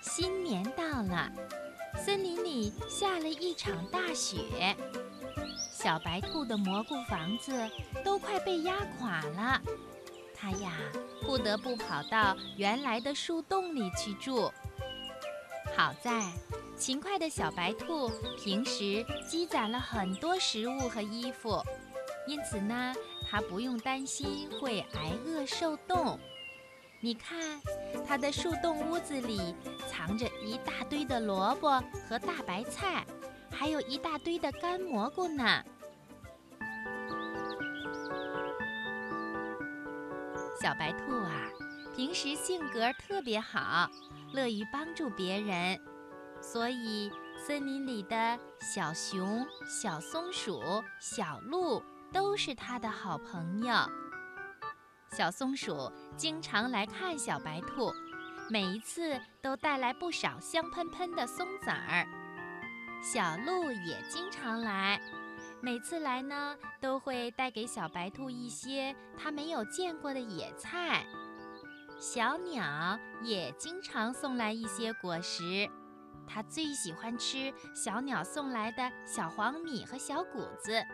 新年到了，森林里下了一场大雪，小白兔的蘑菇房子都快被压垮了。它呀，不得不跑到原来的树洞里去住。好在，勤快的小白兔平时积攒了很多食物和衣服，因此呢，它不用担心会挨饿受冻。你看，它的树洞屋子里藏着一大堆的萝卜和大白菜，还有一大堆的干蘑菇呢。小白兔啊，平时性格特别好，乐于帮助别人，所以森林里的小熊、小松鼠、小鹿都是它的好朋友。小松鼠经常来看小白兔，每一次都带来不少香喷喷的松子儿。小鹿也经常来。每次来呢，都会带给小白兔一些它没有见过的野菜。小鸟也经常送来一些果实，它最喜欢吃小鸟送来的小黄米和小谷子。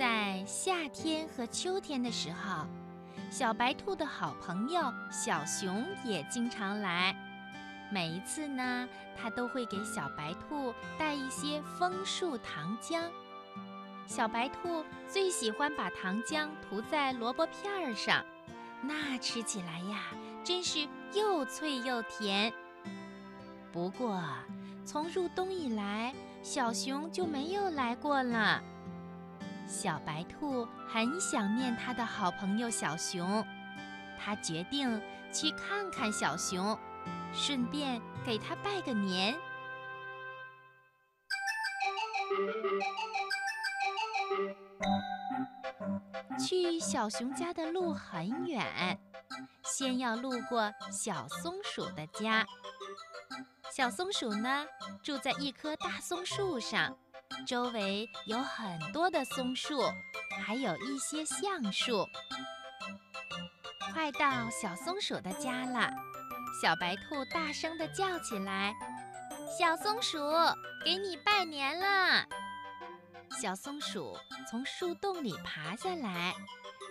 在夏天和秋天的时候，小白兔的好朋友小熊也经常来。每一次呢，他都会给小白兔带一些枫树糖浆。小白兔最喜欢把糖浆涂在萝卜片儿上，那吃起来呀，真是又脆又甜。不过，从入冬以来，小熊就没有来过了。小白兔很想念他的好朋友小熊，他决定去看看小熊。顺便给他拜个年。去小熊家的路很远，先要路过小松鼠的家。小松鼠呢，住在一棵大松树上，周围有很多的松树，还有一些橡树。快到小松鼠的家了。小白兔大声地叫起来：“小松鼠，给你拜年了！”小松鼠从树洞里爬下来，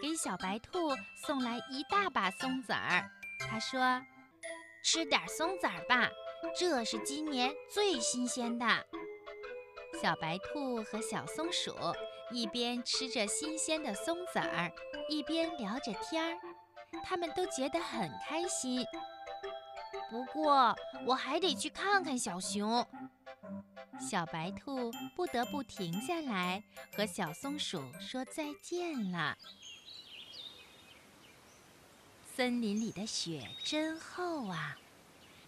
给小白兔送来一大把松子儿。他说：“吃点松子儿吧，这是今年最新鲜的。”小白兔和小松鼠一边吃着新鲜的松子儿，一边聊着天儿，他们都觉得很开心。不过，我还得去看看小熊。小白兔不得不停下来，和小松鼠说再见了。森林里的雪真厚啊，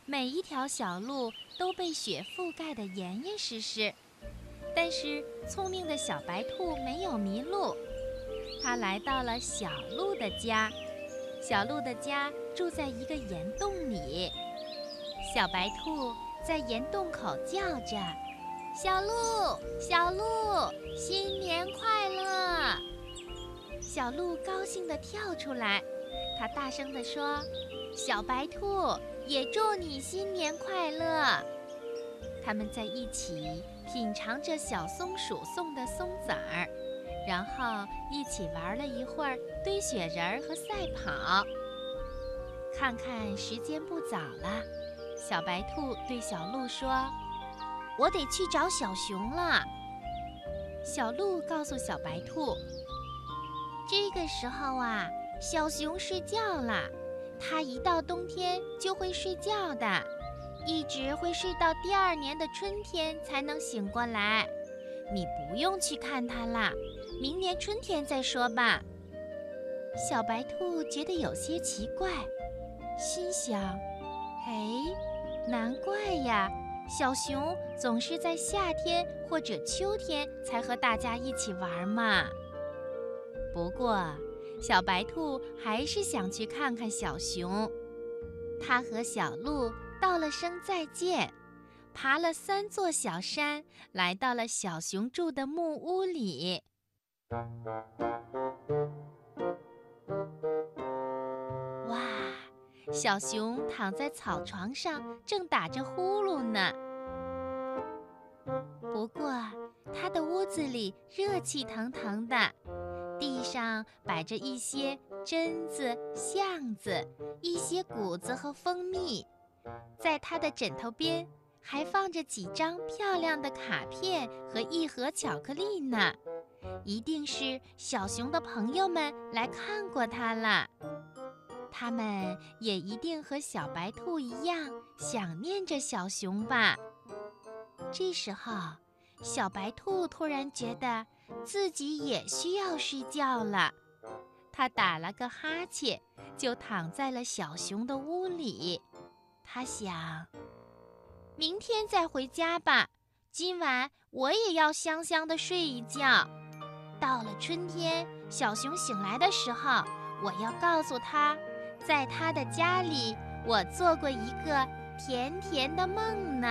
每一条小路都被雪覆盖得严严实实。但是，聪明的小白兔没有迷路，它来到了小鹿的家。小鹿的家住在一个岩洞里。小白兔在岩洞口叫着：“小鹿，小鹿，新年快乐！”小鹿高兴地跳出来，它大声地说：“小白兔也祝你新年快乐！”他们在一起品尝着小松鼠送的松子儿，然后一起玩了一会儿堆雪人儿和赛跑。看看时间不早了。小白兔对小鹿说：“我得去找小熊了。”小鹿告诉小白兔：“这个时候啊，小熊睡觉了。它一到冬天就会睡觉的，一直会睡到第二年的春天才能醒过来。你不用去看它啦，明年春天再说吧。”小白兔觉得有些奇怪，心想：“哎。”难怪呀，小熊总是在夏天或者秋天才和大家一起玩嘛。不过，小白兔还是想去看看小熊。它和小鹿道了声再见，爬了三座小山，来到了小熊住的木屋里。哇，小熊躺在草床上，正打着呼噜呢。不过，他的屋子里热气腾腾的，地上摆着一些榛子、橡子，一些谷子和蜂蜜，在他的枕头边还放着几张漂亮的卡片和一盒巧克力呢。一定是小熊的朋友们来看过他了，他们也一定和小白兔一样想念着小熊吧。这时候，小白兔突然觉得自己也需要睡觉了，它打了个哈欠，就躺在了小熊的屋里。他想，明天再回家吧，今晚我也要香香的睡一觉。到了春天，小熊醒来的时候，我要告诉他，在他的家里，我做过一个甜甜的梦呢。